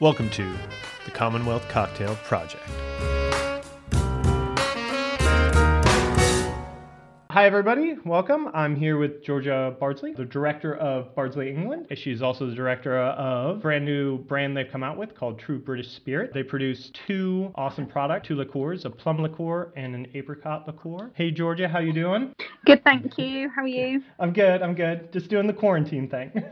Welcome to the Commonwealth Cocktail Project. Hi, everybody. Welcome. I'm here with Georgia Bardsley, the director of Bardsley England. She's also the director of a brand new brand they've come out with called True British Spirit. They produce two awesome products, two liqueurs, a plum liqueur and an apricot liqueur. Hey, Georgia, how you doing? Good, thank you. How are you? I'm good. I'm good. Just doing the quarantine thing.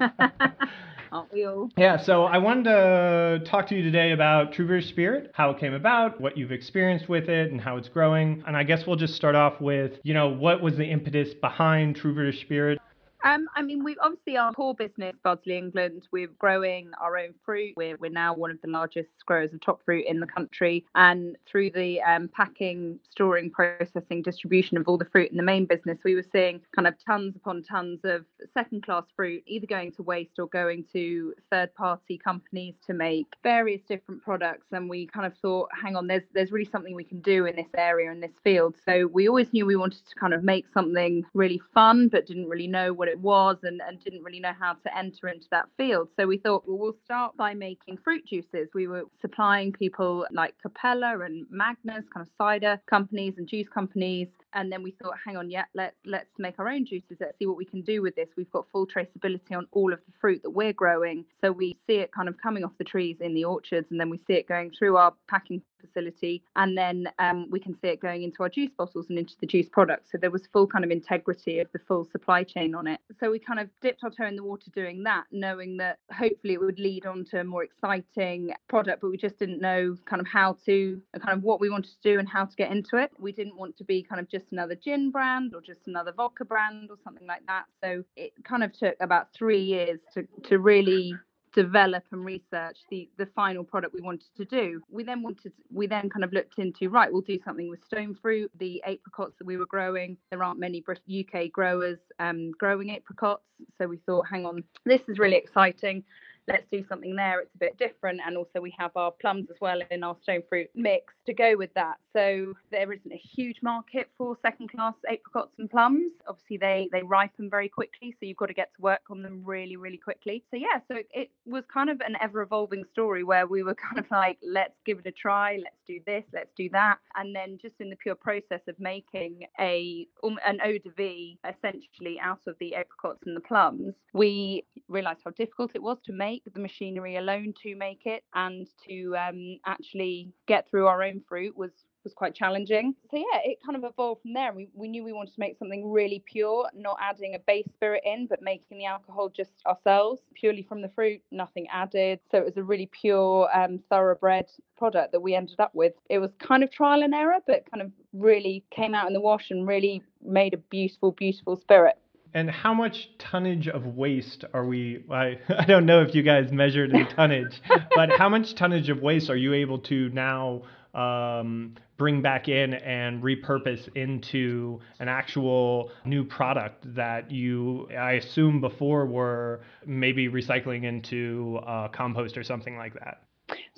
Aren't we all? Yeah, so I wanted to talk to you today about True British Spirit, how it came about, what you've experienced with it, and how it's growing. And I guess we'll just start off with, you know, what was the impetus behind True British Spirit? Um, I mean, we obviously our core business, Bardsley England. We're growing our own fruit. We're we're now one of the largest growers of top fruit in the country, and through the um, packing, storing, processing, distribution of all the fruit in the main business, we were seeing kind of tons upon tons of second-class fruit either going to waste or going to third-party companies to make various different products. And we kind of thought, hang on, there's there's really something we can do in this area in this field. So we always knew we wanted to kind of make something really fun, but didn't really know what it it was and, and didn't really know how to enter into that field. So we thought, well, we'll start by making fruit juices. We were supplying people like Copella and Magners, kind of cider companies and juice companies. And then we thought, hang on, yeah, let, let's make our own juices. Let's see what we can do with this. We've got full traceability on all of the fruit that we're growing. So we see it kind of coming off the trees in the orchards and then we see it going through our packing facility and then um, we can see it going into our juice bottles and into the juice products. So there was full kind of integrity of the full supply chain on it. So we kind of dipped our toe in the water doing that knowing that hopefully it would lead on to a more exciting product but we just didn't know kind of how to kind of what we wanted to do and how to get into it. We didn't want to be kind of just another gin brand or just another vodka brand or something like that. So it kind of took about three years to to really develop and research the the final product we wanted to do we then wanted we then kind of looked into right we'll do something with stone fruit the apricots that we were growing there aren't many uk growers um, growing apricots so we thought hang on this is really exciting let's do something there. It's a bit different. And also, we have our plums as well in our stone fruit mix to go with that. So, there isn't a huge market for second class apricots and plums. Obviously, they, they ripen very quickly. So, you've got to get to work on them really, really quickly. So, yeah, so it was kind of an ever evolving story where we were kind of like, let's give it a try. Let's do this. Let's do that. And then, just in the pure process of making a um, an eau de vie essentially out of the apricots and the plums, we realized how difficult it was to make the machinery alone to make it and to um, actually get through our own fruit was was quite challenging. So yeah, it kind of evolved from there. We we knew we wanted to make something really pure, not adding a base spirit in, but making the alcohol just ourselves, purely from the fruit, nothing added. So it was a really pure, um, thoroughbred product that we ended up with. It was kind of trial and error, but kind of really came out in the wash and really made a beautiful, beautiful spirit. And how much tonnage of waste are we? I, I don't know if you guys measured in tonnage, but how much tonnage of waste are you able to now um, bring back in and repurpose into an actual new product that you, I assume, before were maybe recycling into uh, compost or something like that?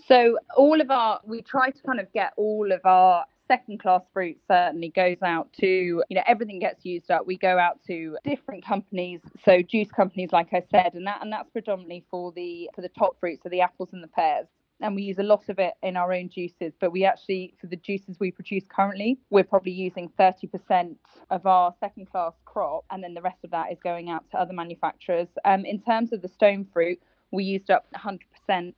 So all of our, we try to kind of get all of our second class fruit certainly goes out to you know everything gets used up we go out to different companies so juice companies like i said and that and that's predominantly for the for the top fruit so the apples and the pears and we use a lot of it in our own juices but we actually for the juices we produce currently we're probably using 30% of our second class crop and then the rest of that is going out to other manufacturers um, in terms of the stone fruit we used up 100%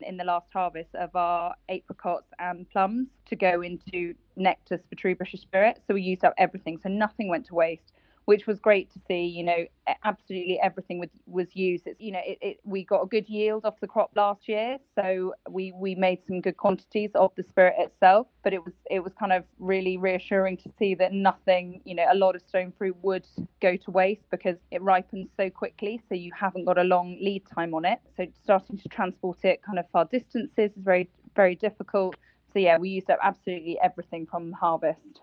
in the last harvest of our apricots and plums to go into Nectvs for True British Spirit. So we used up everything, so nothing went to waste which was great to see. You know, absolutely everything was was used. It's, you know, it, it, we got a good yield off the crop last year, so we we made some good quantities of the spirit itself. But it was it was kind of really reassuring to see that nothing, you know, a lot of stone fruit would go to waste because it ripens so quickly, so you haven't got a long lead time on it. So starting to transport it kind of far distances is very very difficult. So yeah, we used up absolutely everything from harvest.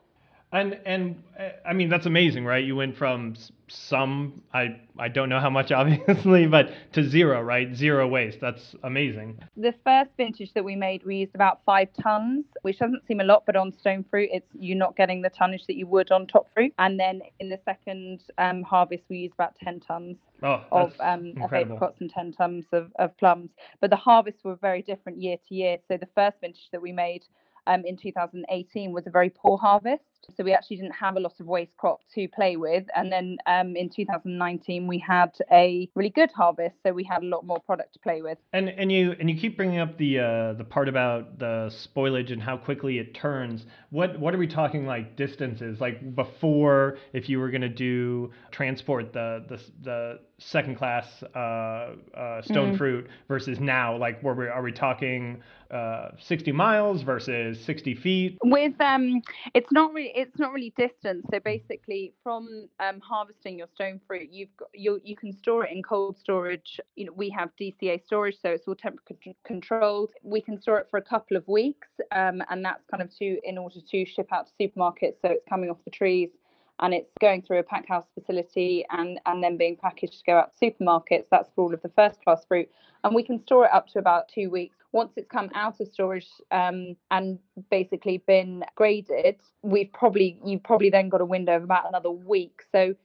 And and I mean that's amazing, right? You went from some I I don't know how much obviously, but to zero, right? Zero waste. That's amazing. The first vintage that we made, we used about five tons, which doesn't seem a lot, but on stone fruit, it's you're not getting the tonnage that you would on top fruit. And then in the second um, harvest, we used about ten tons. Oh, of um, of apricots and 10 tons of, of plums. But the harvests were very different year to year. So the first vintage that we made um, in 2018 was a very poor harvest. So we actually didn't have a lot of waste crop to play with. And then um, in 2019 we had a really good harvest, so we had a lot more product to play with. And and you and you keep bringing up the uh, the part about the spoilage and how quickly it turns. What what are we talking like distances? Like before, if you were going to do transport the the the second class uh, uh, stone mm. fruit versus now, like where we are we talking uh, 60 miles versus 60 feet? With um, it's not really it's not really distance. So basically, from um, harvesting your stone fruit, you've got you you can store it in cold storage. You know, we have DCA storage, so it's all temperature controlled. We can store it for a couple of weeks, um, and that's kind of to in order to ship out to supermarkets. So it's coming off the trees and it's going through a pack house facility and and then being packaged to go out to supermarkets. That's for all of the first class fruit, and we can store it up to about two weeks once it's come out of storage um, and basically been graded, we've probably you've probably then got a window of about another week. So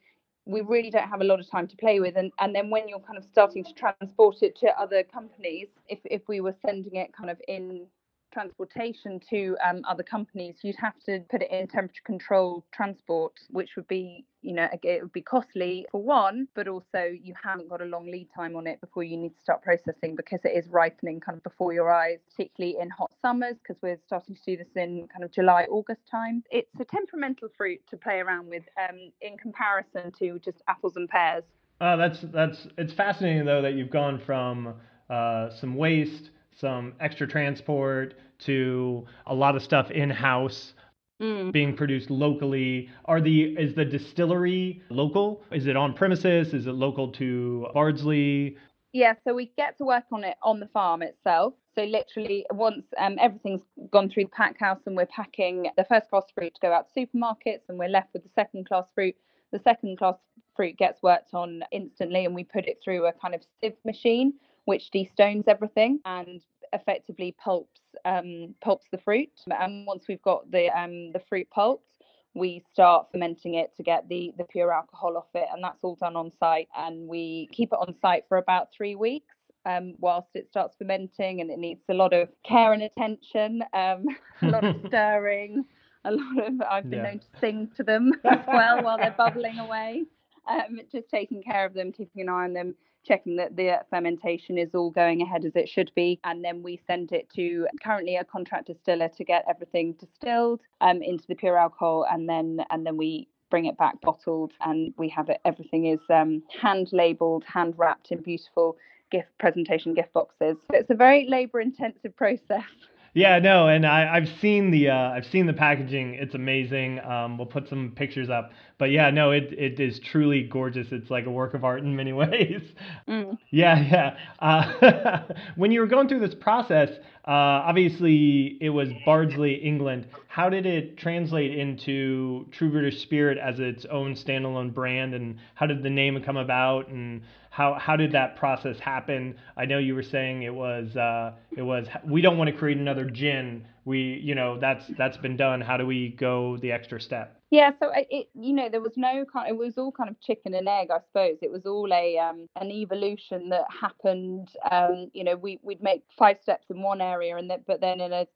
we really don't have a lot of time to play with and, and then when you're kind of starting to transport it to other companies if, if we were sending it kind of in transportation to um, other companies, you'd have to put it in temperature controlled transport, which would be, you know, it would be costly for one, but also you haven't got a long lead time on it before you need to start processing because it is ripening kind of before your eyes, particularly in hot summers, because we're starting to do this in kind of July, August time. It's a temperamental fruit to play around with um, in comparison to just apples and pears. Oh, that's that's it's fascinating though that you've gone from uh, some waste some extra transport to a lot of stuff in house mm. being produced locally. Are the is the distillery local? Is it on premises? Is it local to bardsley? Yeah so we get to work on it on the farm itself. So literally once um, everything's gone through the pack house and we're packing the first class fruit to go out to supermarkets and we're left with the second class fruit. The second class fruit gets worked on instantly and we put it through a kind of sieve machine which destones everything. And effectively pulps um, pulps the fruit. And once we've got the um, the fruit pulped, we start fermenting it to get the the pure alcohol off it, and that's all done on site. And we keep it on site for about three weeks. Um, whilst it starts fermenting, and it needs a lot of care and attention, um, a lot of stirring, a lot of I've been yeah. known to sing to them as well while they're bubbling away. Um, just taking care of them, keeping an eye on them, checking that the fermentation is all going ahead as it should be. And then we send it to currently a contract distiller to get everything distilled um, into the pure alcohol, and then and then we bring it back bottled, and we have it. Everything is um, hand labeled, hand wrapped in beautiful gift presentation gift boxes. So it's a very labor intensive process. Yeah, no, and I, I've seen the uh, I've seen the packaging. It's amazing. Um, we'll put some pictures up. But yeah, no, it it is truly gorgeous. It's like a work of art in many ways. Mm. Yeah, yeah. Uh, when you were going through this process, uh, obviously it was Bardsley, England. How did it translate into True British Spirit as its own standalone brand, and how did the name come about, and how how did that process happen? I know you were saying it was uh, it was we don't want to create another gin. We you know that's that's been done. How do we go the extra step? Yeah, so it you know there was no kind. It was all kind of chicken and egg, I suppose. It was all a um, an evolution that happened. Um, you know, we we'd make five steps in one area, and then but then in a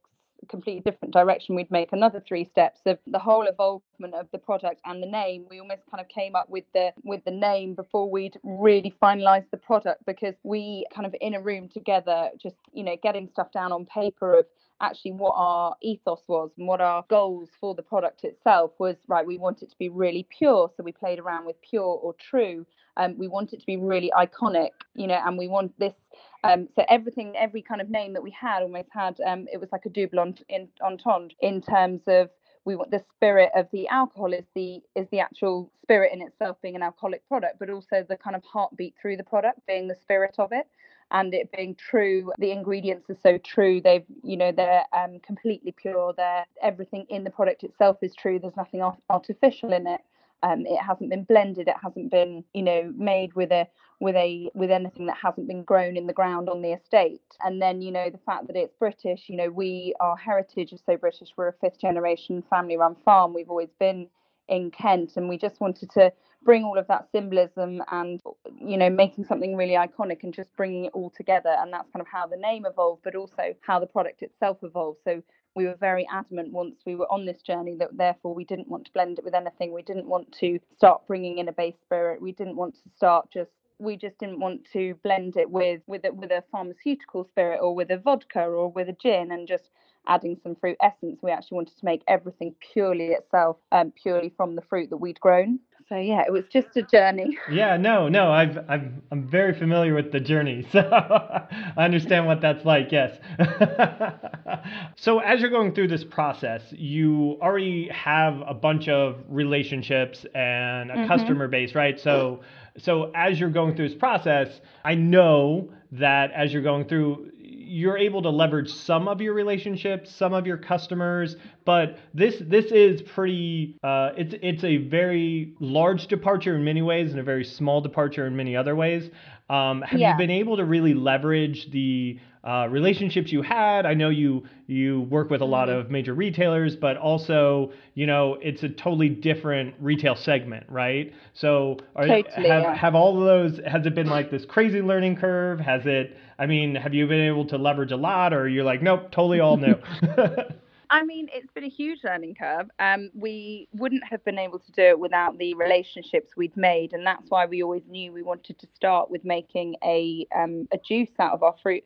completely different direction, we'd make another three steps of the whole involvement of the product and the name. We almost kind of came up with the with the name before we'd really finalized the product because we kind of in a room together, just you know, getting stuff down on paper of actually what our ethos was and what our goals for the product itself was right we want it to be really pure so we played around with pure or true um, we want it to be really iconic you know and we want this um, so everything, every kind of name that we had almost had, um, it was like a double entendre in terms of we want the spirit of the alcohol is the is the actual spirit in itself being an alcoholic product, but also the kind of heartbeat through the product being the spirit of it and it being true the ingredients are so true they've you know they're um, completely pure they're everything in the product itself is true there's nothing artificial in it um, it hasn't been blended it hasn't been you know made with a with a with anything that hasn't been grown in the ground on the estate. And then you know the fact that it's british you know we our heritage is so british we're a fifth generation family run farm. We've always been in kent and we just wanted to bring all of that symbolism and you know making something really iconic and just bringing it all together. And that's kind of how the name evolved but also how the product itself evolved. So we were very adamant once we were on this journey that therefore we didn't want to blend it with anything. We didn't want to start bringing in a base spirit. We didn't want to start just we just didn't want to blend it with with a, with a pharmaceutical spirit or with a vodka or with a gin and just adding some fruit. Essence we actually wanted to make everything purely itself um, purely from the fruit that we'd grown so yeah it was just a journey. Yeah no no i've, I've i'm very familiar with the journey so i understand what that's like yes. So as you're going through this process you already have a bunch of relationships and a mm-hmm. customer base right? So so as you're going through this process i know that as you're going through you're able to leverage some of your relationships, some of your customers, but this this is pretty. Uh, it's it's a very large departure in many ways and a very small departure in many other ways. Um, have yeah. you been able to really leverage the uh, relationships you had? I know you you work with a lot mm-hmm. of major retailers, but also you know it's a totally different retail segment, right? So are, totally, have yeah. have all of those? Has it been like this crazy learning curve? Has it? I mean, have you been able to leverage a lot, or you're like, nope, totally all new? I mean, it's been a huge learning curve. Um, we wouldn't have been able to do it without the relationships we'd made, and that's why we always knew we wanted to start with making a um, a juice out of our fruit,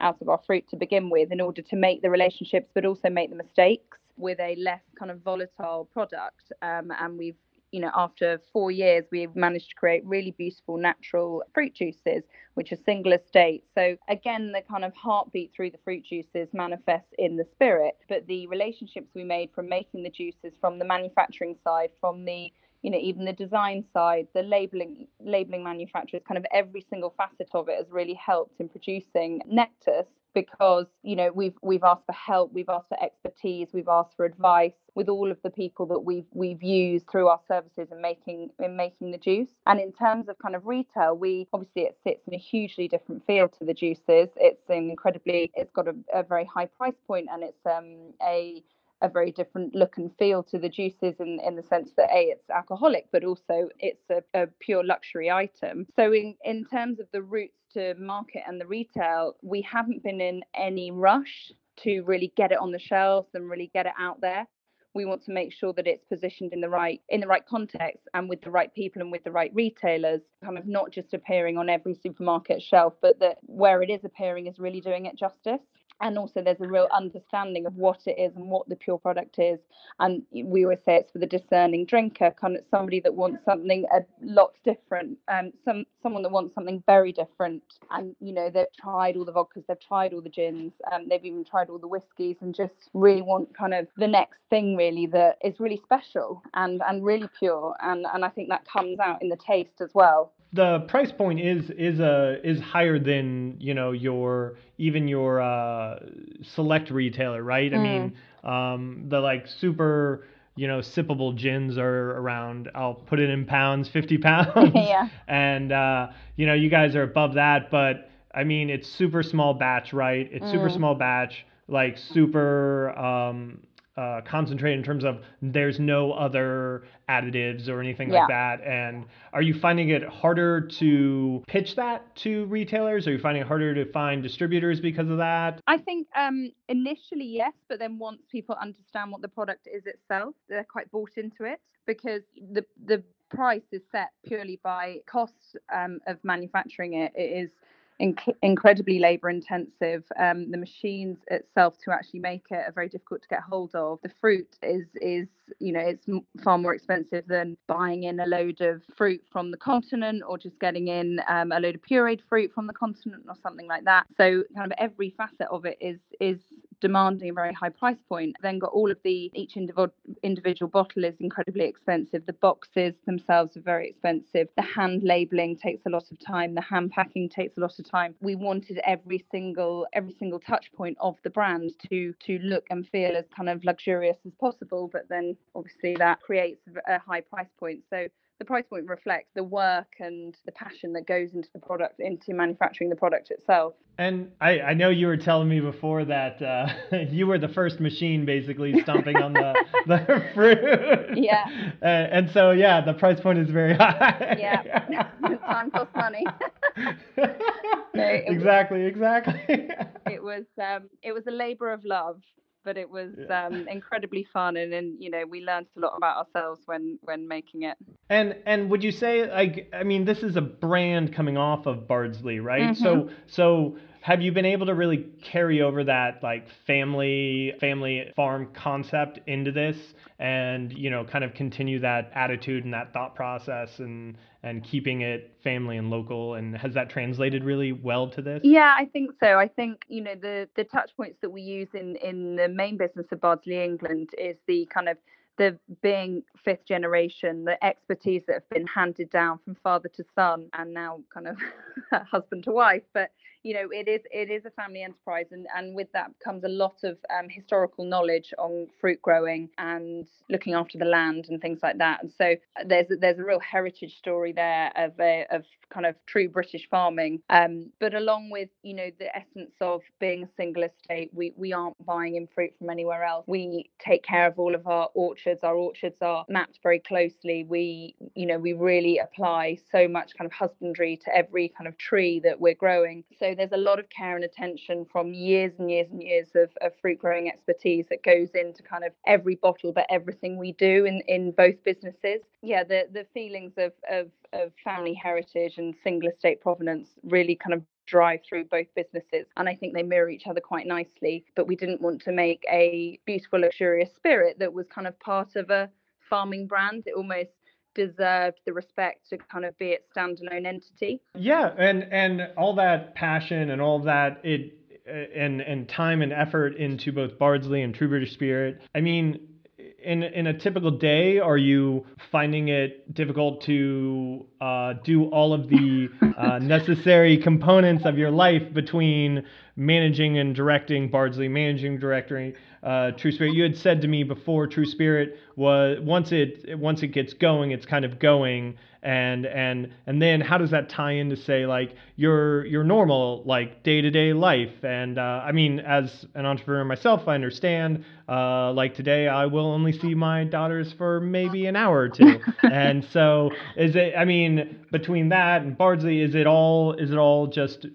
out of our fruit to begin with, in order to make the relationships, but also make the mistakes with a less kind of volatile product. Um, and we've you know, after four years, we've managed to create really beautiful natural fruit juices, which are single estate. So again, the kind of heartbeat through the fruit juices manifests in the spirit, but the relationships we made from making the juices, from the manufacturing side, from the you know even the design side the labeling labeling manufacturers kind of every single facet of it has really helped in producing nectar because you know we've we've asked for help we've asked for expertise we've asked for advice with all of the people that we've we've used through our services in making in making the juice. And in terms of kind of retail we obviously it sits in a hugely different field to the juices. It's incredibly it's got a, a very high price point and it's um a a very different look and feel to the juices in, in the sense that a it's alcoholic but also it's a, a pure luxury item. So in in terms of the routes to market and the retail we haven't been in any rush to really get it on the shelves and really get it out there. We want to make sure that it's positioned in the right in the right context and with the right people and with the right retailers kind of not just appearing on every supermarket shelf but that where it is appearing is really doing it justice and also there's a real understanding of what it is and what the pure product is. And we always say it's for the discerning drinker kind of somebody that wants something a lot different um some someone that wants something very different. And you know they've tried all the vodkas they've tried all the gins um, they've even tried all the whiskies and just really want kind of the next thing really that is really special and and really pure. And and i think that comes out in the taste as well the price point is is a is higher than you know your even your uh, select retailer, right? Mm. I mean, mm. um, the like super you know sippable gins are around. I'll put it in pounds, fifty pounds. yeah. And uh, you know, you guys are above that, but I mean, it's super small batch, right? It's mm. super small batch, like super. Um, uh, concentrate in terms of there's no other additives or anything yeah. like that. And are you finding it harder to pitch that to retailers? Are you finding it harder to find distributors because of that? I think um, initially yes, but then once people understand what the product is itself, they're quite bought into it because the the price is set purely by cost um, of manufacturing it. It is inc- incredibly labor intensive. Um, the machines itself to actually make it are very difficult to get hold of. The fruit is is you know it's far more expensive than buying in a load of fruit from the continent or just getting in um, a load of pureed fruit from the continent or something like that. So kind of every facet of it is is demanding a very high price point. Then got all of the each individual individual bottle is incredibly expensive. The boxes themselves are very expensive. The hand labeling takes a lot of time. The hand packing takes a lot of time. We wanted every single every single touch point of the brand to to look and feel as kind of luxurious as possible. But then obviously that creates a high price point. So the price point reflects the work and the passion that goes into the product, into manufacturing the product itself. And I, I know you were telling me before that uh, you were the first machine basically stomping on the, the fruit. Yeah. And, and, so, yeah, the price point is very high. Yeah. Time costs money. no, exactly, was, exactly. it was um, it was a labor of love but it was yeah. um, incredibly fun and, and you know we learned a lot about ourselves when when making it and and would you say like i mean this is a brand coming off of bardsley right mm-hmm. so so have you been able to really carry over that like family family farm concept into this and you know kind of continue that attitude and that thought process and and keeping it family and local and has that translated really well to this yeah i think so i think you know the the touch points that we use in in the main business of bardsley england is the kind of the being fifth generation, the expertise that have been handed down from father to son and now kind of husband to wife. But you know it is it is a family enterprise and and with that comes a lot of um, historical knowledge on fruit growing and looking after the land and things like that. And so uh, there's there's a real heritage story there of a, of kind of true British farming. Um, but along with you know the essence of being a single estate we we aren't buying in fruit from anywhere else. We take care of all of our orchards. Our orchards are mapped very closely. We you know we really apply so much kind of husbandry to every kind of tree that we're growing. So there's a lot of care and attention from years and years and years of, of fruit growing expertise that goes into kind of every bottle, but everything we do in, in both businesses. Yeah, the, the feelings of, of, of family heritage and single estate provenance really kind of drive through both businesses and i think they mirror each other quite nicely but we didn't want to make a beautiful luxurious spirit that was kind of part of a farming brand it almost deserved the respect to kind of be its standalone entity. Yeah, and and all that passion and all that it and and time and effort into both Bardsley and True British Spirit. I mean, in in a typical day, are you finding it difficult to uh, do all of the uh, necessary components of your life between managing and directing Bardsley, managing directing uh, True Spirit? You had said to me before True Spirit was once it once it gets going, it's kind of going, and and and then how does that tie into say like your your normal like day to day life? And uh, I mean, as an entrepreneur myself, I understand. Uh, like today, I will only see my daughters for maybe an hour or two, and so is it? I mean, between that and Bardsley, is it all is it all just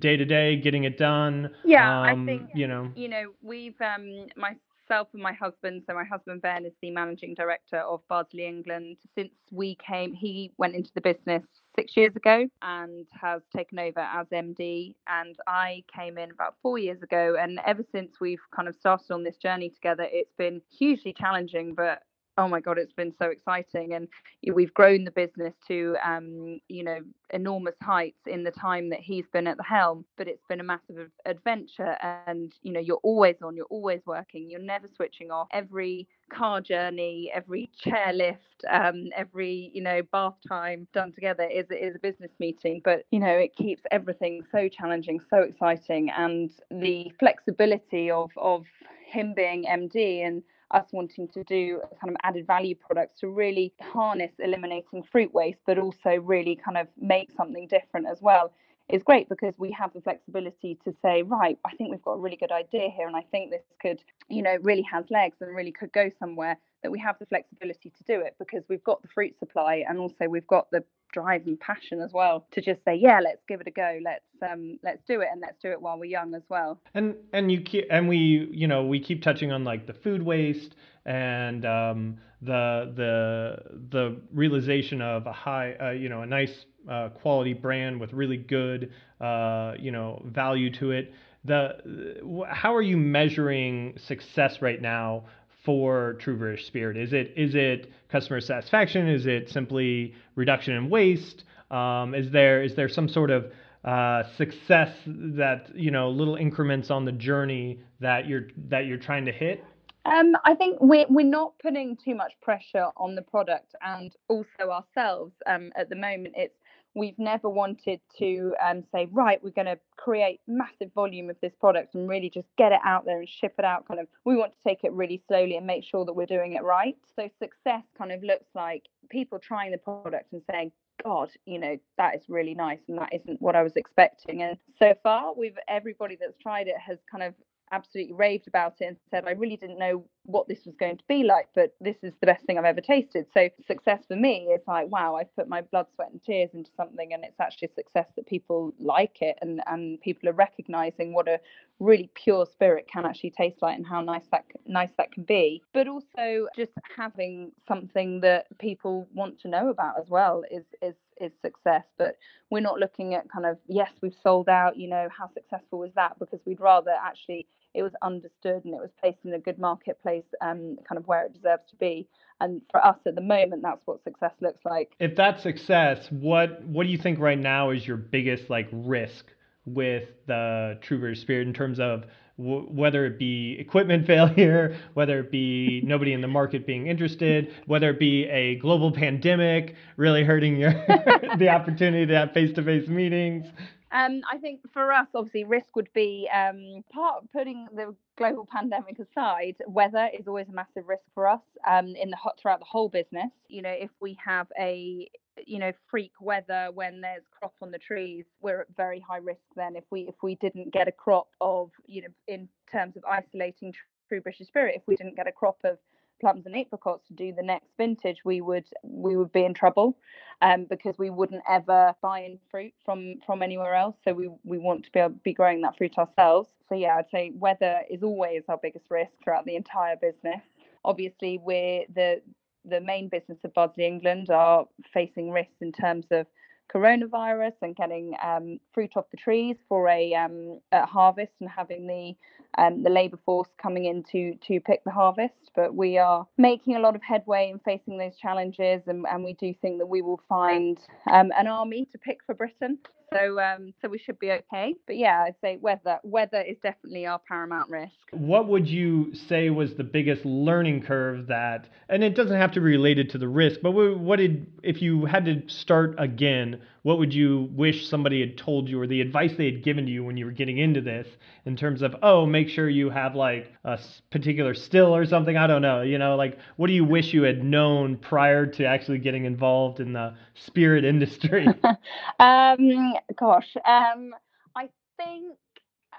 day to day getting it done? Yeah, um, I think you know. You know, we've um myself and my husband, so my husband Ben is the managing director of Bardsley England. Since we came, he went into the business six years ago and has taken over as MD. And I came in about four years ago. And ever since we've kind of started on this journey together, it's been hugely challenging, but oh my god it's been so exciting and we've grown the business to um, you know enormous heights in the time that he's been at the helm but it's been a massive adventure and you know you're always on you're always working you're never switching off. Every car journey every chairlift um, every you know bath time done together is is a business meeting but you know it keeps everything so challenging so exciting and the flexibility of of him being md and us wanting to do kind of added value products to really harness eliminating fruit waste, but also really kind of make something different as well is great because we have the flexibility to say, right, I think we've got a really good idea here, and I think this could, you know, really has legs and really could go somewhere. That we have the flexibility to do it because we've got the fruit supply and also we've got the drive and passion as well to just say yeah let's give it a go. Let's um let's do it and let's do it while we're young as well. And and you keep and we you know we keep touching on like the food waste and um the the the realization of a high uh, you know a nice uh, quality brand with really good uh, you know value to it. The how are you measuring success right now for True British Spirit? Is it is it customer satisfaction? Is it simply reduction in waste? Um, is there is there some sort of uh, success that you know little increments on the journey that you're that you're trying to hit? Um, I think we're we're not putting too much pressure on the product and also ourselves. Um, at the moment, it's we've never wanted to um, say right we're going to create massive volume of this product and really just get it out there and ship it out kind of we want to take it really slowly and make sure that we're doing it right so success kind of looks like people trying the product and saying God, you know, that is really nice and that isn't what I was expecting. And so far, we've everybody that's tried it has kind of absolutely raved about it and said, I really didn't know what this was going to be like, but this is the best thing I've ever tasted. So success for me is like, wow, I've put my blood, sweat, and tears into something, and it's actually a success that people like it, and and people are recognizing what a really pure spirit can actually taste like and how nice that nice that can be. But also just having something that people want to know about as well is is is success but we're not looking at kind of yes we've sold out you know how successful was that because we'd rather actually it was understood and it was placed in a good marketplace, um, kind of where it deserves to be. And for us at the moment, that's what success looks like. If that's success, what what do you think right now is your biggest like risk with the True British Spirit in terms of whether it be equipment failure, whether it be nobody in the market being interested, whether it be a global pandemic really hurting your the opportunity to have face-to-face meetings? Um, I think for us, obviously, risk would be um, part putting the global pandemic aside. Weather is always a massive risk for us um, in the throughout the whole business. You know, if we have a you know freak weather when there's crop on the trees, we're at very high risk. Then if we if we didn't get a crop of you know in terms of isolating true British spirit, if we didn't get a crop of plums and apricots to do the next vintage, we would we would be in trouble, um, because we wouldn't ever buy in fruit from from anywhere else. So we we want to be able to be growing that fruit ourselves. So yeah, I'd say weather is always our biggest risk throughout the entire business. Obviously, we're the the main business of Bardsley England are facing risks in terms of coronavirus and getting um, fruit off the trees for a, um, a harvest and having the um, the labour force coming in to to pick the harvest. But we are making a lot of headway in facing those challenges, and, and we do think that we will find um, an army to pick for Britain. So um, so we should be okay. But yeah, I'd say weather weather is definitely our paramount risk. What would you say was the biggest learning curve that, and it doesn't have to be related to the risk, but what did if you had to start again? What would you wish somebody had told you, or the advice they had given you when you were getting into this, in terms of oh, make sure you have like a particular still or something? I don't know. You know, like what do you wish you had known prior to actually getting involved in the spirit industry? um, gosh, um, I think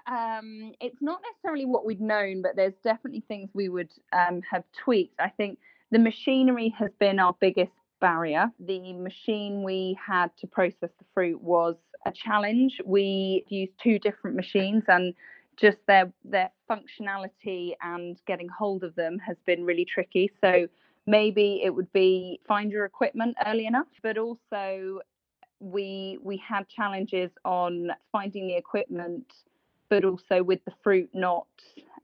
um, it's not necessarily what we'd known, but there's definitely things we would um, have tweaked. I think the machinery has been our biggest barrier. The machine we had to process the fruit was a challenge. We used two different machines and just their their functionality and getting hold of them has been really tricky. So maybe it would be find your equipment early enough, but also we we had challenges on finding the equipment, but also with the fruit not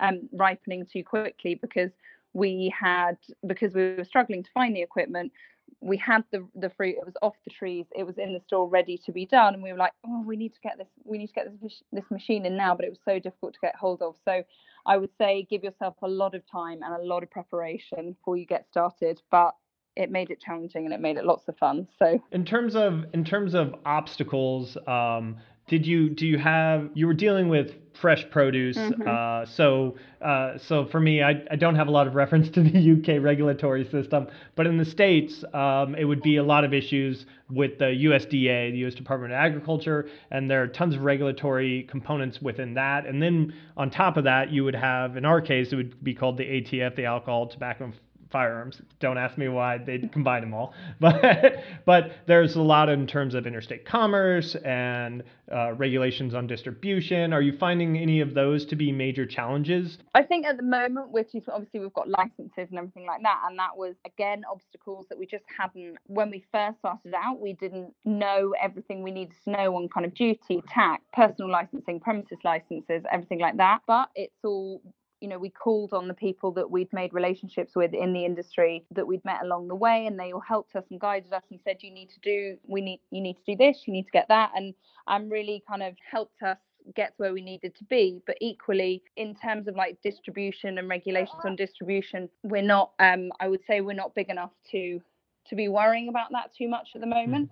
um, ripening too quickly because we had because we were struggling to find the equipment we had the the fruit it was off the trees it was in the store ready to be done and we were like oh we need to get this we need to get this this machine in now but it was so difficult to get hold of. So i would say give yourself a lot of time and a lot of preparation before you get started but it made it challenging and it made it lots of fun so. In terms of in terms of obstacles um did you do you have you were dealing with fresh produce mm-hmm. uh, so uh, so for me I, I don't have a lot of reference to the uk regulatory system but in the states um, it would be a lot of issues with the usda the us department of agriculture and there are tons of regulatory components within that and then on top of that you would have in our case it would be called the atf the alcohol tobacco firearms. Don't ask me why they combine them all, but but there's a lot in terms of interstate commerce and uh, regulations on distribution. Are you finding any of those to be major challenges? I think at the moment, which is obviously we've got licenses and everything like that, and that was again obstacles that we just hadn't when we first started out. We didn't know everything we needed to know on kind of duty, tax, personal licensing, premises licenses, everything like that. But it's all you know, we called on the people that we'd made relationships with in the industry that we'd met along the way, and they all helped us and guided us and said, you need to do, we need, you need to do this, you need to get that, and and really kind of helped us get to where we needed to be. But equally in terms of like distribution and regulations on distribution we're not um i would say we're not big enough to to be worrying about that too much at the moment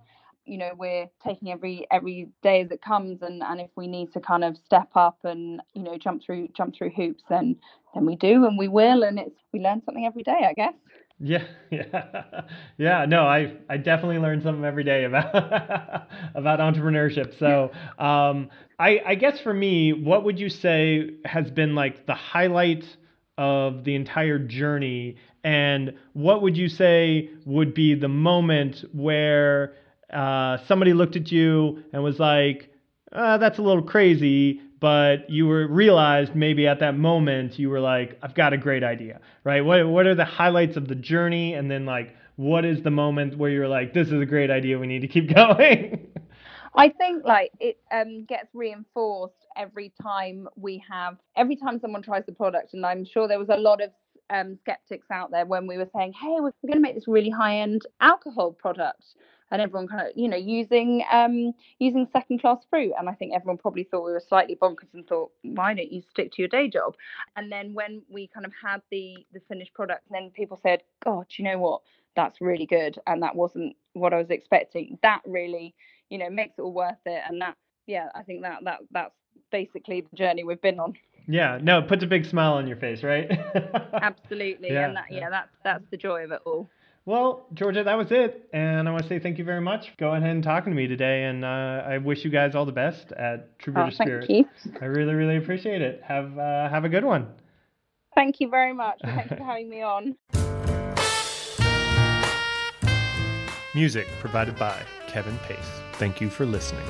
you know we're taking every every day as it comes and and if we need to kind of step up and you know jump through jump through hoops then then we do and we will and it's we learn something every day i guess. Yeah yeah. Yeah no i i definitely learn something every day about about entrepreneurship. So um i i guess for me what would you say has been like the highlight of the entire journey? And what would you say would be the moment where uh, somebody looked at you and was like, uh, "That's a little crazy," but you were realized maybe at that moment you were like, "I've got a great idea," right? What what are the highlights of the journey, and then like, what is the moment where you're like, "This is a great idea. We need to keep going." I think like it um, gets reinforced every time we have every time someone tries the product, and I'm sure there was a lot of um, skeptics out there when we were saying, "Hey, we're going to make this really high-end alcohol product," and everyone kind of, you know, using um, using second-class fruit. And I think everyone probably thought we were slightly bonkers and thought, "Why don't you stick to your day job?" And then when we kind of had the the finished product, then people said, "God, you know what? That's really good," and that wasn't what I was expecting. That really, you know, makes it all worth it. And that, yeah, I think that that that's basically the journey we've been on. Yeah, no, it puts a big smile on your face, right? Absolutely, yeah, and that, yeah, yeah, that's that's the joy of it all. Well, Georgia, that was it, and I want to say thank you very much. for going ahead and talking to me today, and uh, I wish you guys all the best at True British oh, Spirit. You. I really, really appreciate it. Have uh, have a good one. Thank you very much. Thanks for having me on. Music provided by Kevin Pace. Thank you for listening.